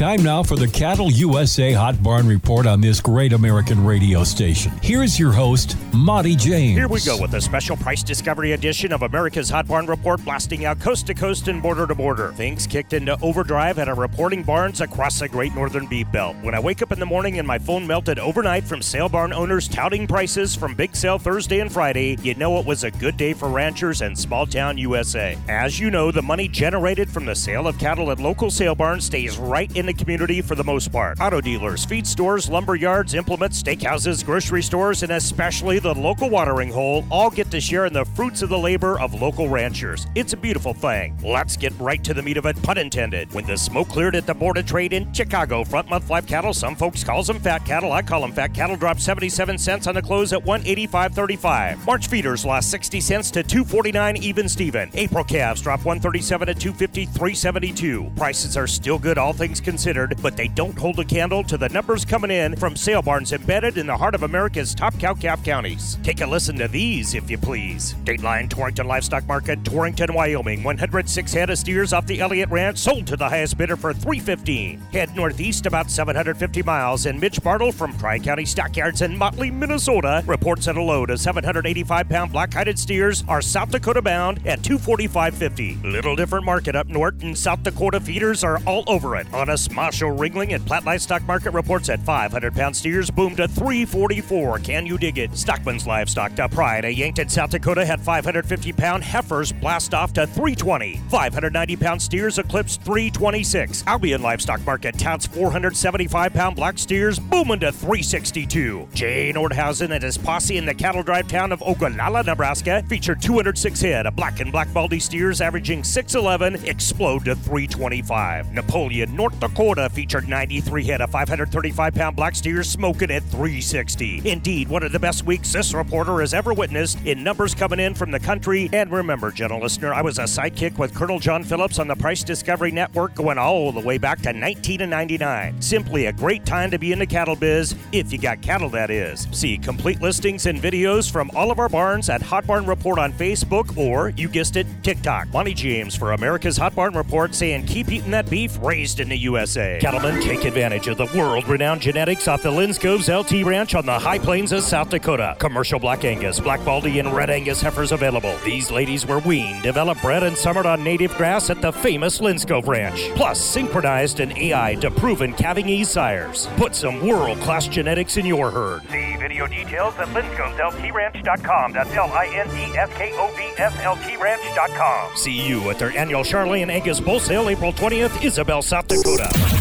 Time now for the Cattle USA Hot Barn Report on this great American radio station. Here's your host, Monte James. Here we go with a special price discovery edition of America's Hot Barn Report, blasting out coast to coast and border to border. Things kicked into overdrive at our reporting barns across the Great Northern Beef Belt. When I wake up in the morning and my phone melted overnight from sale barn owners touting prices from Big Sale Thursday and Friday, you know it was a good day for ranchers and small town USA. As you know, the money generated from the sale of cattle at local sale barns stays right in the community for the most part. Auto dealers, feed stores, lumber yards, implements, steakhouses, grocery stores, and especially the local watering hole all get to share in the fruits of the labor of local ranchers. It's a beautiful thing. Let's get right to the meat of it, pun intended. When the smoke cleared at the Board of Trade in Chicago, front month live cattle, some folks calls them fat cattle, I call them fat cattle, dropped 77 cents on the close at 185.35. March feeders lost 60 cents to 249 even Steven. April calves dropped 137 to 253.72. Prices are still good all things considered considered, but they don't hold a candle to the numbers coming in from sale barns embedded in the heart of America's top cow calf counties. Take a listen to these, if you please. Dateline Torrington Livestock Market, Torrington, Wyoming. 106 head of steers off the Elliott Ranch sold to the highest bidder for 315. Head northeast about 750 miles, and Mitch Bartle from Tri County Stockyards in Motley, Minnesota, reports that a load of 785-pound black-hided steers are South Dakota bound at 245.50. Little different market up north, and South Dakota feeders are all over it. On a Marshall Ringling at Platte Livestock Market reports that 500 pound steers boomed to 344. Can you dig it? Stockman's Livestock to Pride, a Yankton, South Dakota had 550 pound heifers blast off to 320. 590 pound steers eclipsed 326. Albion Livestock Market touts 475 pound black steers booming to 362. Jay Nordhausen and his posse in the cattle drive town of Ogallala, Nebraska featured 206 head of black and black baldy steers averaging 611 explode to 325. Napoleon, North Dakota Dakota featured 93 head of 535 pound black steers smoking at 360. Indeed, one of the best weeks this reporter has ever witnessed in numbers coming in from the country. And remember, gentle listener, I was a sidekick with Colonel John Phillips on the Price Discovery Network going all the way back to 1999. Simply a great time to be in the cattle biz, if you got cattle, that is. See complete listings and videos from all of our barns at Hot Barn Report on Facebook or, you guessed it, TikTok. Monte James for America's Hot Barn Report saying keep eating that beef raised in the U.S. USA. Cattlemen take advantage of the world renowned genetics off the Lindskov's LT Ranch on the high plains of South Dakota. Commercial Black Angus, Black Baldy, and Red Angus heifers available. These ladies were weaned, developed, bred, and summered on native grass at the famous Linsco Ranch. Plus, synchronized and AI to proven calving ease sires. Put some world class genetics in your herd. Video details at Lindskov'sLTRanch.com. That's L I N D S K O V S L T Ranch.com. See you at their annual Charolais and Angus Bull Sale April 20th, Isabel, South Dakota.